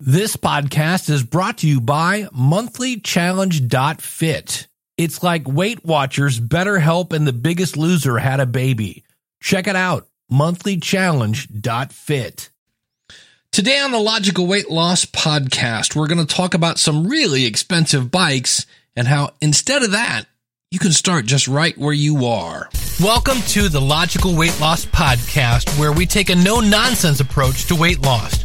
This podcast is brought to you by monthlychallenge.fit. It's like Weight Watchers, BetterHelp, and The Biggest Loser had a baby. Check it out, monthlychallenge.fit. Today on the Logical Weight Loss Podcast, we're going to talk about some really expensive bikes and how instead of that, you can start just right where you are. Welcome to the Logical Weight Loss Podcast, where we take a no nonsense approach to weight loss.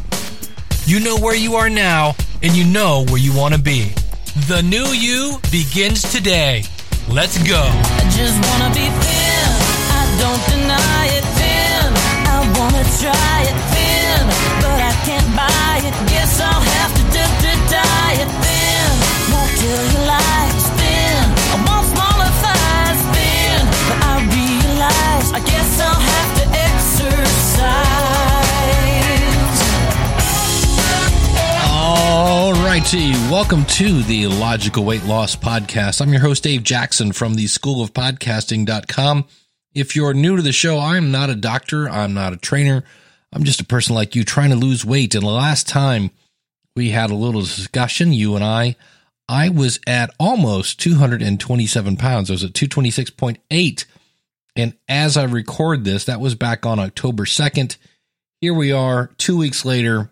You know where you are now, and you know where you want to be. The new you begins today. Let's go. I just wanna be thin. I don't deny it thin. I wanna try it thin, but I can't buy it. Guess I'll have to d- d- die it thin. Lies thin. I want smaller thighs thin, but I realize I guess I'll have to exercise. All righty. Welcome to the Logical Weight Loss Podcast. I'm your host, Dave Jackson from the School of Podcasting.com. If you're new to the show, I'm not a doctor. I'm not a trainer. I'm just a person like you trying to lose weight. And the last time we had a little discussion, you and I, I was at almost 227 pounds. I was at 226.8. And as I record this, that was back on October 2nd. Here we are, two weeks later.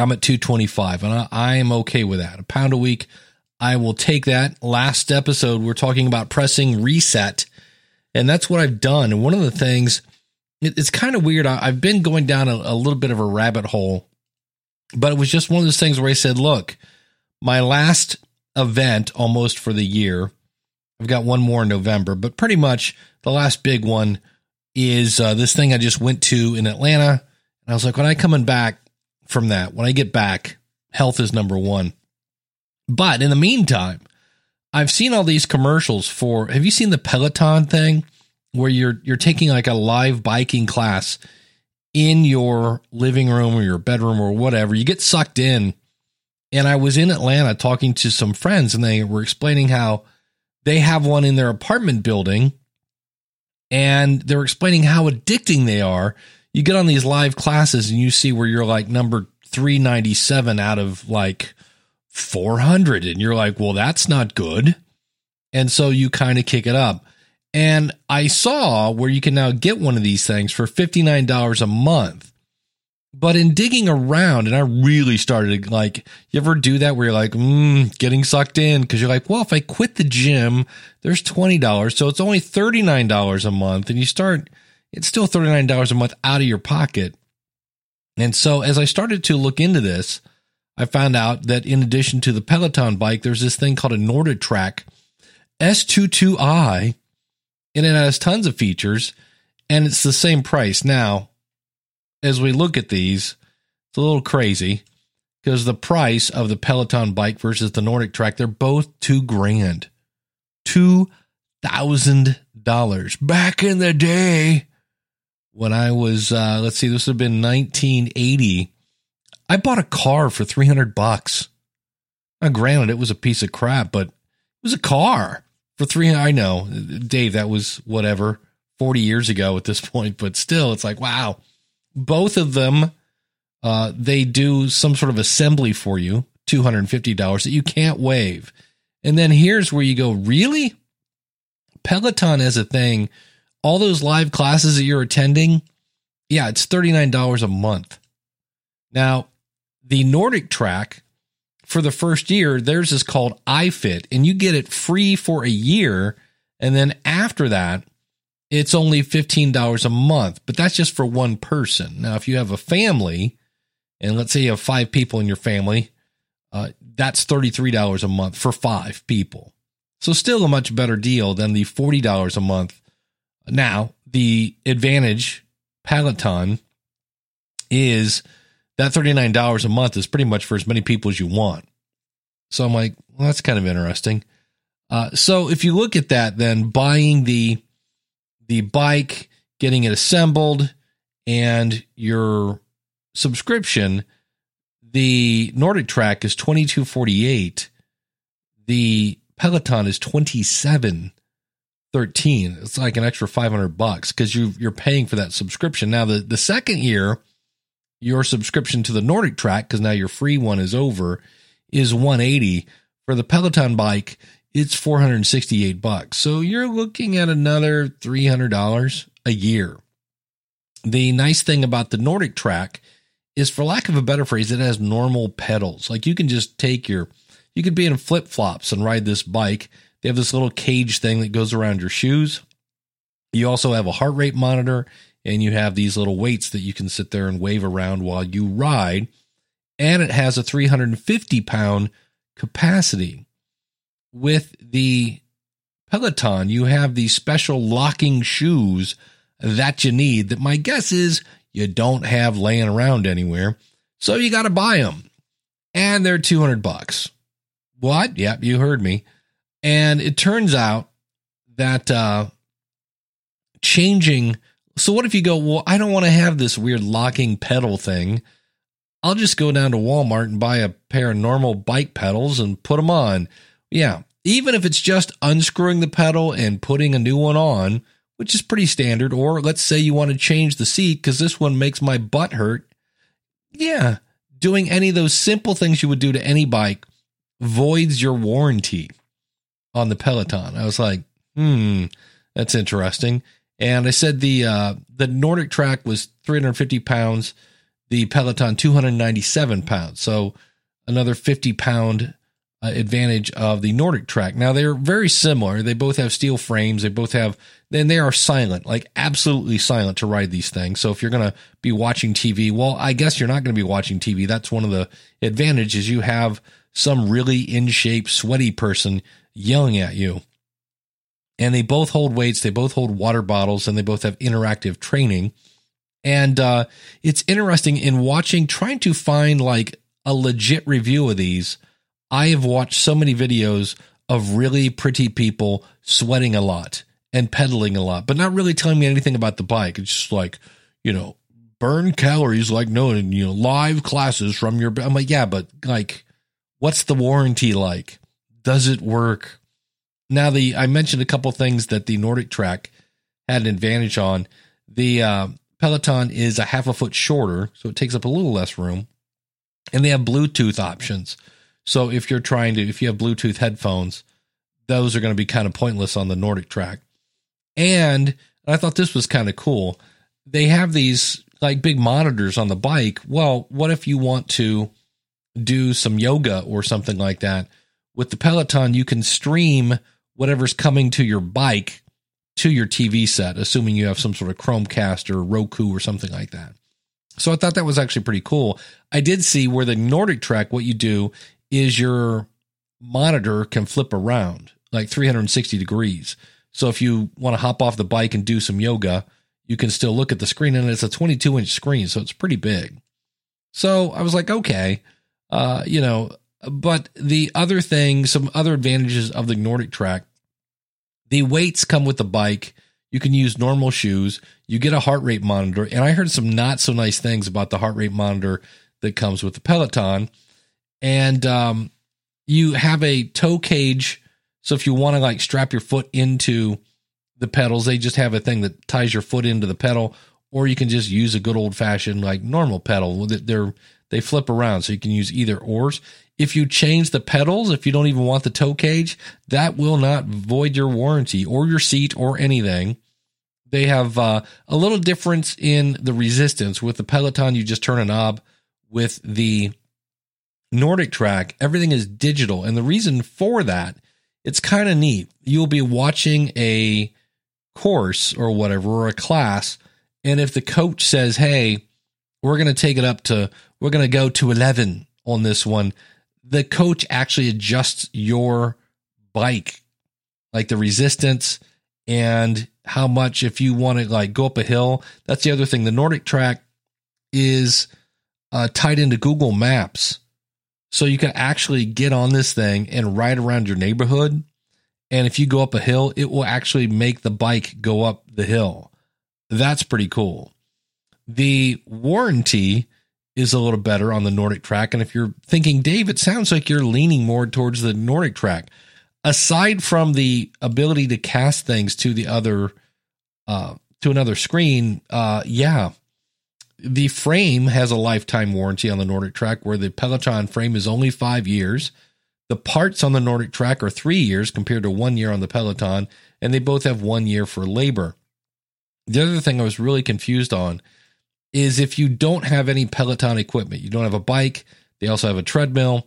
I'm at 225, and I, I am okay with that. A pound a week, I will take that. Last episode, we're talking about pressing reset, and that's what I've done. And one of the things, it, it's kind of weird. I, I've been going down a, a little bit of a rabbit hole, but it was just one of those things where I said, look, my last event almost for the year, I've got one more in November, but pretty much the last big one is uh, this thing I just went to in Atlanta. And I was like, when I coming back from that, when I get back, health is number one. But in the meantime, I've seen all these commercials for. Have you seen the Peloton thing, where you're you're taking like a live biking class in your living room or your bedroom or whatever? You get sucked in. And I was in Atlanta talking to some friends, and they were explaining how they have one in their apartment building and they're explaining how addicting they are. You get on these live classes and you see where you're like number 397 out of like 400 and you're like, "Well, that's not good." And so you kind of kick it up. And I saw where you can now get one of these things for $59 a month. But in digging around, and I really started like, you ever do that where you're like, mm, getting sucked in because you're like, well, if I quit the gym, there's $20. So it's only $39 a month. And you start, it's still $39 a month out of your pocket. And so as I started to look into this, I found out that in addition to the Peloton bike, there's this thing called a Nordic Track S22i, and it has tons of features, and it's the same price. Now, as we look at these, it's a little crazy because the price of the Peloton bike versus the Nordic Track, they're both two grand, two thousand dollars. Back in the day, when I was, uh, let's see, this would have been 1980. I bought a car for 300 bucks. Now, granted, it was a piece of crap, but it was a car for 300. I know, Dave, that was whatever, 40 years ago at this point, but still, it's like, wow both of them uh, they do some sort of assembly for you $250 that you can't waive and then here's where you go really peloton as a thing all those live classes that you're attending yeah it's $39 a month now the nordic track for the first year theirs is called ifit and you get it free for a year and then after that it's only $15 a month, but that's just for one person. Now, if you have a family, and let's say you have five people in your family, uh, that's $33 a month for five people. So, still a much better deal than the $40 a month. Now, the advantage Peloton is that $39 a month is pretty much for as many people as you want. So I'm like, well, that's kind of interesting. Uh, so if you look at that, then buying the the bike, getting it assembled, and your subscription, the Nordic Track is twenty two forty eight. The Peloton is twenty seven thirteen. It's like an extra five hundred bucks because you you're paying for that subscription. Now the the second year, your subscription to the Nordic Track because now your free one is over is one eighty. For the Peloton bike, it's 468 bucks. So you're looking at another $300 a year. The nice thing about the Nordic track is for lack of a better phrase, it has normal pedals. Like you can just take your you could be in flip flops and ride this bike. They have this little cage thing that goes around your shoes. You also have a heart rate monitor and you have these little weights that you can sit there and wave around while you ride. And it has a 350 pound capacity. With the Peloton, you have these special locking shoes that you need that my guess is you don't have laying around anywhere. So you got to buy them. And they're 200 bucks. What? Yep, you heard me. And it turns out that uh changing so what if you go, well, I don't want to have this weird locking pedal thing. I'll just go down to Walmart and buy a pair of normal bike pedals and put them on. Yeah, even if it's just unscrewing the pedal and putting a new one on, which is pretty standard, or let's say you want to change the seat because this one makes my butt hurt. Yeah, doing any of those simple things you would do to any bike voids your warranty on the Peloton. I was like, hmm, that's interesting. And I said the uh, the Nordic track was 350 pounds the Peloton 297 pounds. So another 50 pound uh, advantage of the Nordic track. Now they're very similar. They both have steel frames. They both have, then they are silent, like absolutely silent to ride these things. So if you're going to be watching TV, well, I guess you're not going to be watching TV. That's one of the advantages. You have some really in shape, sweaty person yelling at you. And they both hold weights. They both hold water bottles and they both have interactive training. And uh, it's interesting in watching, trying to find like a legit review of these. I have watched so many videos of really pretty people sweating a lot and pedaling a lot, but not really telling me anything about the bike. It's just like, you know, burn calories like no, you know, live classes from your. I'm like, yeah, but like, what's the warranty like? Does it work? Now, the I mentioned a couple things that the Nordic track had an advantage on. The uh, Peloton is a half a foot shorter, so it takes up a little less room. And they have Bluetooth options. So if you're trying to, if you have Bluetooth headphones, those are going to be kind of pointless on the Nordic track. And I thought this was kind of cool. They have these like big monitors on the bike. Well, what if you want to do some yoga or something like that? With the Peloton, you can stream whatever's coming to your bike to your TV set, assuming you have some sort of Chromecast or Roku or something like that. So I thought that was actually pretty cool. I did see where the Nordic track, what you do is your monitor can flip around like 360 degrees. So if you want to hop off the bike and do some yoga, you can still look at the screen and it's a 22 inch screen. So it's pretty big. So I was like, okay, uh, you know, but the other thing, some other advantages of the Nordic track the weights come with the bike. You can use normal shoes. You get a heart rate monitor. And I heard some not so nice things about the heart rate monitor that comes with the Peloton. And um, you have a toe cage. So if you want to like strap your foot into the pedals, they just have a thing that ties your foot into the pedal, or you can just use a good old fashioned like normal pedal. They're they flip around, so you can use either ors. If you change the pedals, if you don't even want the toe cage, that will not void your warranty or your seat or anything. They have uh, a little difference in the resistance. With the Peloton, you just turn a knob. With the Nordic track, everything is digital. And the reason for that, it's kind of neat. You'll be watching a course or whatever, or a class. And if the coach says, hey, we're going to take it up to, we're going to go to 11 on this one, the coach actually adjusts your bike, like the resistance and how much if you want to like go up a hill. That's the other thing. The Nordic track is uh, tied into Google Maps. So you can actually get on this thing and ride around your neighborhood. And if you go up a hill, it will actually make the bike go up the hill. That's pretty cool. The warranty is a little better on the Nordic track. And if you're thinking, Dave, it sounds like you're leaning more towards the Nordic track. Aside from the ability to cast things to the other, uh, to another screen, uh, yeah, the frame has a lifetime warranty on the Nordic track, where the Peloton frame is only five years. The parts on the Nordic track are three years compared to one year on the Peloton, and they both have one year for labor. The other thing I was really confused on is if you don't have any Peloton equipment, you don't have a bike, they also have a treadmill,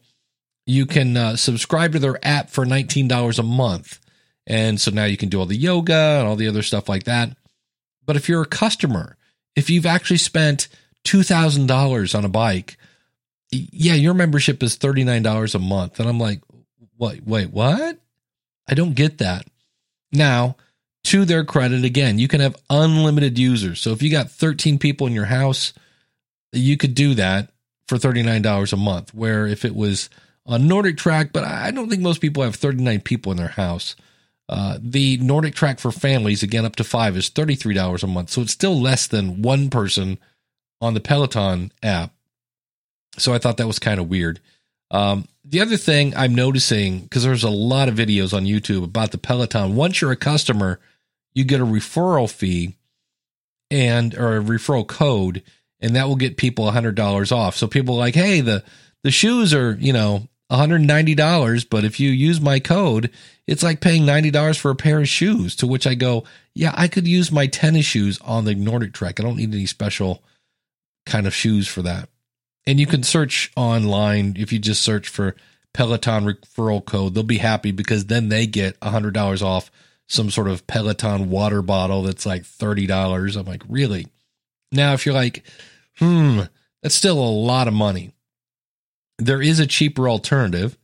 you can uh, subscribe to their app for $19 a month. And so now you can do all the yoga and all the other stuff like that. But if you're a customer, if you've actually spent $2,000 on a bike, yeah, your membership is $39 a month. And I'm like, wait, wait, what? I don't get that. Now, to their credit, again, you can have unlimited users. So if you got 13 people in your house, you could do that for $39 a month. Where if it was a Nordic track, but I don't think most people have 39 people in their house. Uh, the Nordic track for families, again, up to five, is $33 a month. So it's still less than one person on the Peloton app. So I thought that was kind of weird. Um, the other thing I'm noticing, because there's a lot of videos on YouTube about the Peloton, once you're a customer, you get a referral fee and or a referral code, and that will get people $100 off. So people like, hey, the the shoes are, you know, $190, but if you use my code, it's like paying $90 for a pair of shoes. To which I go, yeah, I could use my tennis shoes on the Nordic Track. I don't need any special kind of shoes for that. And you can search online if you just search for Peloton referral code. They'll be happy because then they get $100 off some sort of Peloton water bottle that's like $30. I'm like, really? Now, if you're like, hmm, that's still a lot of money. There is a cheaper alternative.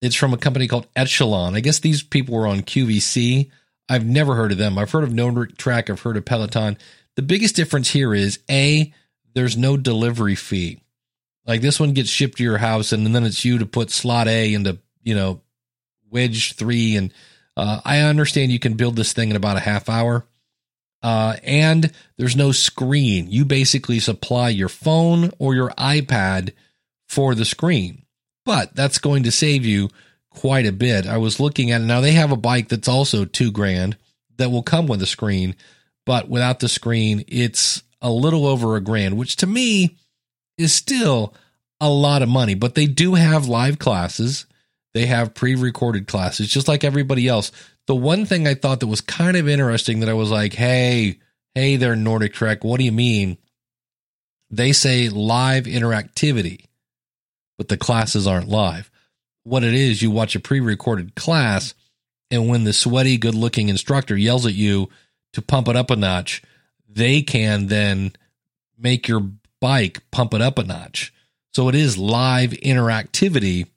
It's from a company called Echelon. I guess these people were on QVC. I've never heard of them. I've heard of Nordic Track. I've heard of Peloton. The biggest difference here is A, there's no delivery fee. Like this one gets shipped to your house and then it's you to put slot A into, you know, wedge three. And uh, I understand you can build this thing in about a half hour. Uh, and there's no screen. You basically supply your phone or your iPad for the screen, but that's going to save you quite a bit. I was looking at it now. They have a bike that's also two grand that will come with a screen, but without the screen, it's a little over a grand, which to me is still a lot of money. But they do have live classes. They have pre-recorded classes, just like everybody else. The one thing I thought that was kind of interesting that I was like, hey, hey there, Nordic Track, what do you mean? They say live interactivity, but the classes aren't live. What it is, you watch a pre-recorded class, and when the sweaty, good-looking instructor yells at you to pump it up a notch, they can then make your bike pump it up a notch. So it is live interactivity,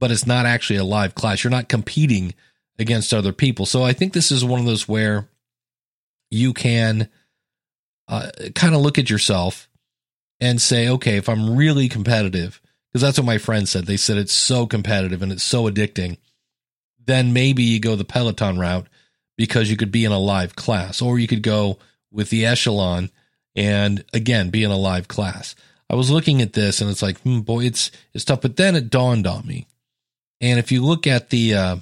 but it's not actually a live class. You're not competing against other people. So I think this is one of those where you can uh, kind of look at yourself and say, okay, if I'm really competitive, because that's what my friends said. They said it's so competitive and it's so addicting, then maybe you go the Peloton route because you could be in a live class, or you could go with the Echelon and again be in a live class. I was looking at this and it's like, hmm, boy, it's it's tough. But then it dawned on me, and if you look at the uh,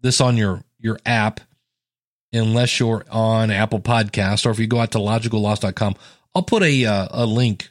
this on your your app, unless you're on Apple Podcast or if you go out to logicalloss.com, I'll put a uh, a link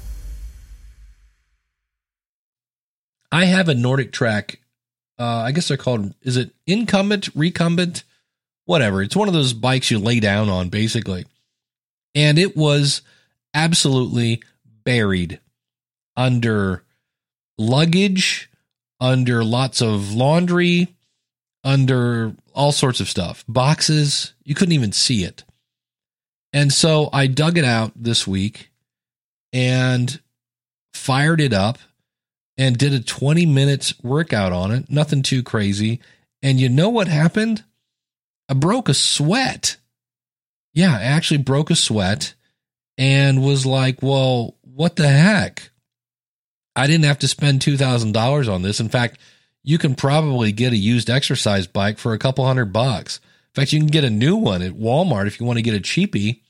I have a Nordic track. Uh, I guess they're called, is it incumbent, recumbent? Whatever. It's one of those bikes you lay down on, basically. And it was absolutely buried under luggage, under lots of laundry, under all sorts of stuff, boxes. You couldn't even see it. And so I dug it out this week and fired it up and did a 20 minutes workout on it. Nothing too crazy. And you know what happened? I broke a sweat. Yeah, I actually broke a sweat and was like, well, what the heck? I didn't have to spend $2,000 on this. In fact, you can probably get a used exercise bike for a couple hundred bucks. In fact, you can get a new one at Walmart if you want to get a cheapie,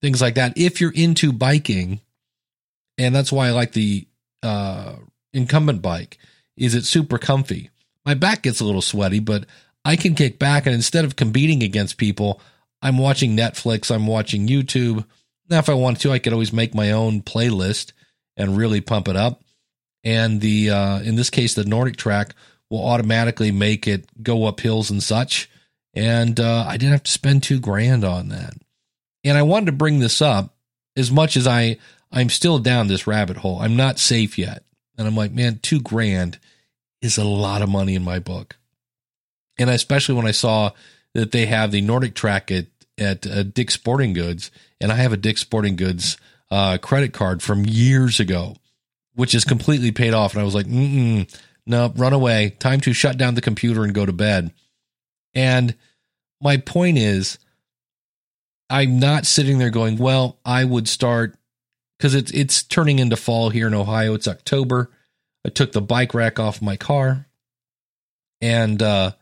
things like that. If you're into biking, and that's why I like the uh, incumbent bike, is it's super comfy. My back gets a little sweaty, but I can kick back and instead of competing against people, I'm watching Netflix, I'm watching YouTube. Now, if I wanted to, I could always make my own playlist and really pump it up. And the uh, in this case, the Nordic track will automatically make it go up hills and such. And uh, I didn't have to spend two grand on that. And I wanted to bring this up as much as I I'm still down this rabbit hole. I'm not safe yet, and I'm like, man, two grand is a lot of money in my book. And especially when I saw that they have the Nordic track at at uh, Dick's Sporting Goods, and I have a Dick's Sporting Goods uh, credit card from years ago, which is completely paid off. And I was like, Mm-mm, no, run away. Time to shut down the computer and go to bed. And my point is, I'm not sitting there going, well, I would start because it's it's turning into fall here in Ohio. It's October. I took the bike rack off my car, and uh,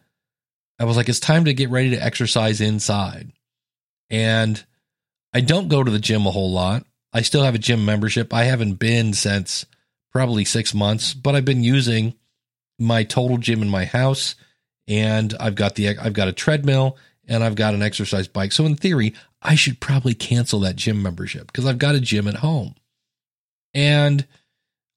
I was like, it's time to get ready to exercise inside. And I don't go to the gym a whole lot. I still have a gym membership. I haven't been since probably six months, but I've been using my total gym in my house, and I've got the I've got a treadmill and I've got an exercise bike. So in theory, I should probably cancel that gym membership because I've got a gym at home. And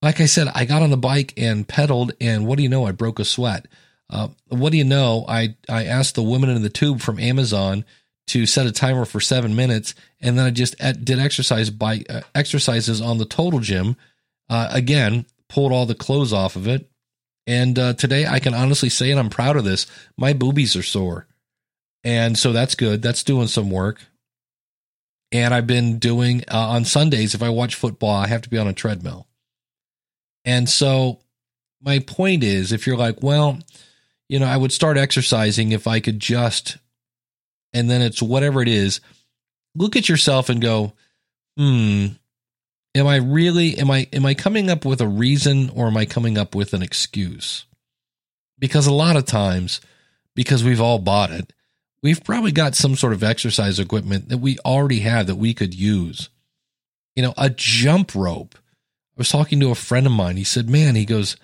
like I said, I got on the bike and pedaled, and what do you know? I broke a sweat. Uh, what do you know? I I asked the woman in the tube from Amazon to set a timer for seven minutes, and then I just did exercise by uh, exercises on the total gym. Uh, again, pulled all the clothes off of it, and uh, today I can honestly say, and I'm proud of this, my boobies are sore, and so that's good. That's doing some work. And I've been doing uh, on Sundays. If I watch football, I have to be on a treadmill. And so my point is, if you're like, well, you know, I would start exercising if I could just and then it's whatever it is, look at yourself and go, hmm, am I really am I am I coming up with a reason or am I coming up with an excuse? Because a lot of times, because we've all bought it, we've probably got some sort of exercise equipment that we already have that we could use. You know, a jump rope. I was talking to a friend of mine. He said, "Man, he goes,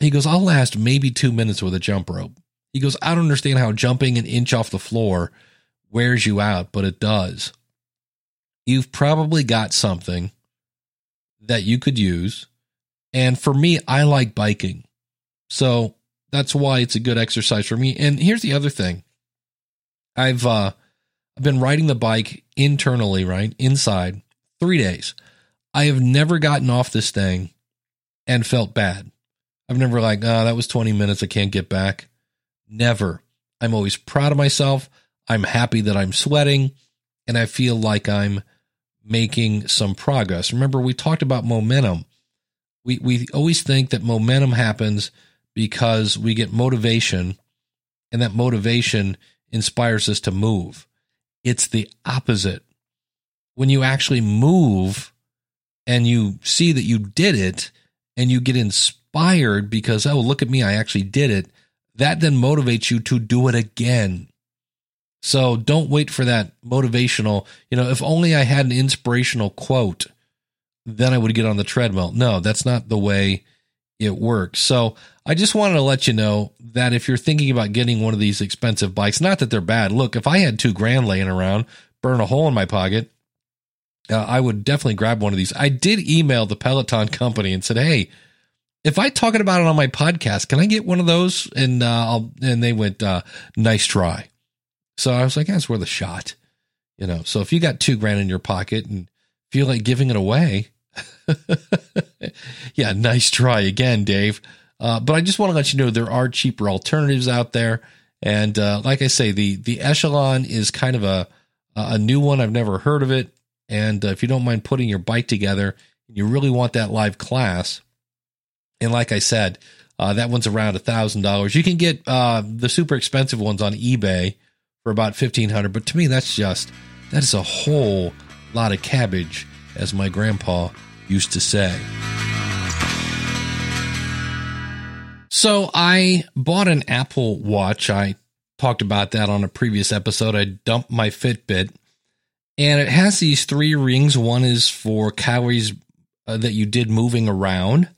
he goes, I'll last maybe two minutes with a jump rope." He goes, "I don't understand how jumping an inch off the floor wears you out, but it does. You've probably got something that you could use. And for me, I like biking. So that's why it's a good exercise for me. And here's the other thing. I've uh I've been riding the bike internally, right? Inside 3 days. I have never gotten off this thing and felt bad. I've never like, oh, that was 20 minutes. I can't get back. Never. I'm always proud of myself. I'm happy that I'm sweating and I feel like I'm making some progress. Remember, we talked about momentum. we we always think that momentum happens because we get motivation and that motivation inspires us to move. It's the opposite. When you actually move and you see that you did it and you get inspired because, oh, look at me, I actually did it, that then motivates you to do it again. So don't wait for that motivational, you know, if only I had an inspirational quote, then I would get on the treadmill. No, that's not the way it works. So I just wanted to let you know that if you're thinking about getting one of these expensive bikes, not that they're bad. Look, if I had two grand laying around, burn a hole in my pocket, uh, I would definitely grab one of these. I did email the Peloton company and said, "Hey, if I talking about it on my podcast, can I get one of those?" And uh, and they went, uh, "Nice try." So I was like, "That's worth a shot," you know. So if you got two grand in your pocket and feel like giving it away, yeah, nice try again, Dave. Uh, but I just want to let you know there are cheaper alternatives out there, and uh, like I say, the the Echelon is kind of a a new one. I've never heard of it, and uh, if you don't mind putting your bike together, you really want that live class, and like I said, uh, that one's around a thousand dollars. You can get uh, the super expensive ones on eBay for about fifteen hundred, but to me, that's just that is a whole lot of cabbage, as my grandpa used to say. So I bought an Apple Watch. I talked about that on a previous episode. I dumped my Fitbit and it has these three rings. One is for calories uh, that you did moving around.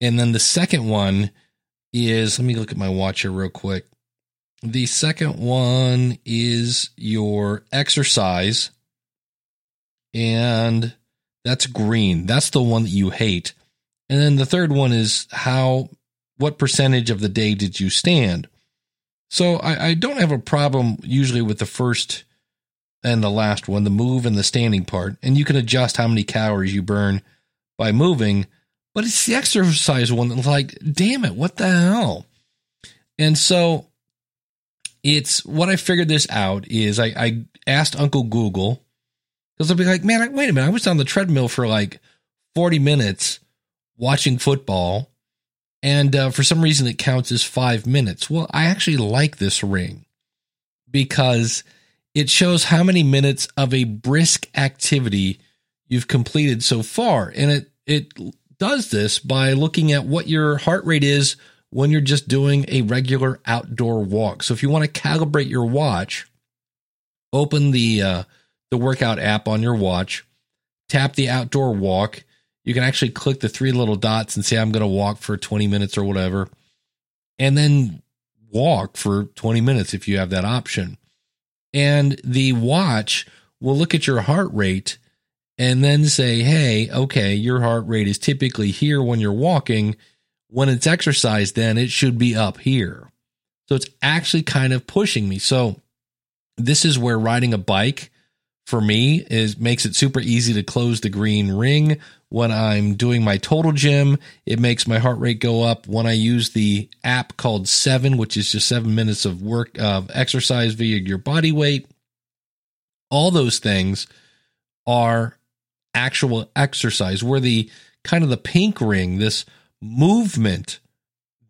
And then the second one is, let me look at my watch here real quick. The second one is your exercise. And that's green. That's the one that you hate. And then the third one is how what percentage of the day did you stand? So I, I don't have a problem usually with the first and the last one, the move and the standing part. And you can adjust how many calories you burn by moving, but it's the exercise one that's like, damn it, what the hell? And so it's what I figured this out is I, I asked Uncle Google because I'll be like, man, wait a minute, I was on the treadmill for like 40 minutes watching football and uh, for some reason it counts as five minutes. Well, I actually like this ring because it shows how many minutes of a brisk activity you've completed so far, and it it does this by looking at what your heart rate is when you're just doing a regular outdoor walk. So if you want to calibrate your watch, open the uh, the workout app on your watch, tap the outdoor walk you can actually click the three little dots and say, I'm going to walk for 20 minutes or whatever, and then walk for 20 minutes if you have that option. And the watch will look at your heart rate and then say, hey, okay, your heart rate is typically here when you're walking. When it's exercise, then it should be up here. So it's actually kind of pushing me. So this is where riding a bike for me is makes it super easy to close the green ring when I'm doing my total gym. It makes my heart rate go up when I use the app called Seven, which is just seven minutes of work of exercise via your body weight. All those things are actual exercise. Where the kind of the pink ring, this movement,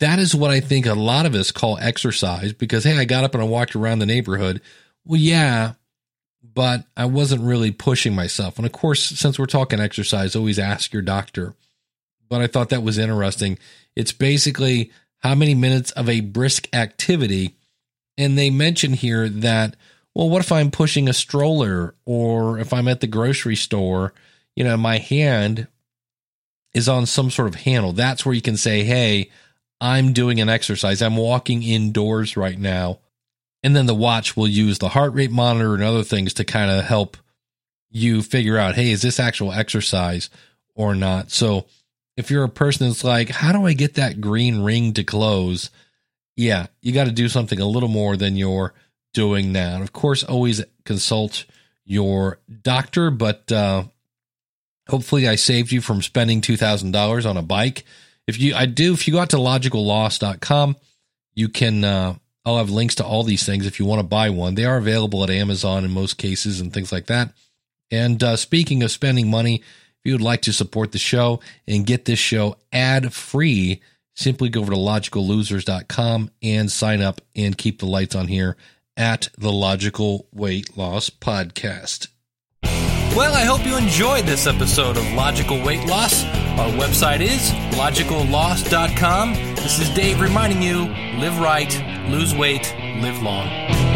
that is what I think a lot of us call exercise because hey, I got up and I walked around the neighborhood. Well, yeah, but I wasn't really pushing myself. And of course, since we're talking exercise, always ask your doctor. But I thought that was interesting. It's basically how many minutes of a brisk activity. And they mention here that, well, what if I'm pushing a stroller or if I'm at the grocery store, you know, my hand is on some sort of handle. That's where you can say, hey, I'm doing an exercise. I'm walking indoors right now. And then the watch will use the heart rate monitor and other things to kind of help you figure out, hey, is this actual exercise or not? So if you're a person that's like, how do I get that green ring to close? Yeah, you got to do something a little more than you're doing now. And of course, always consult your doctor, but uh, hopefully I saved you from spending $2,000 on a bike. If you, I do, if you go out to logicalloss.com, you can uh, I'll have links to all these things if you want to buy one. They are available at Amazon in most cases and things like that. And uh, speaking of spending money, If you would like to support the show and get this show ad free, simply go over to logicallosers.com and sign up and keep the lights on here at the Logical Weight Loss Podcast. Well, I hope you enjoyed this episode of Logical Weight Loss. Our website is logicalloss.com. This is Dave reminding you live right, lose weight, live long.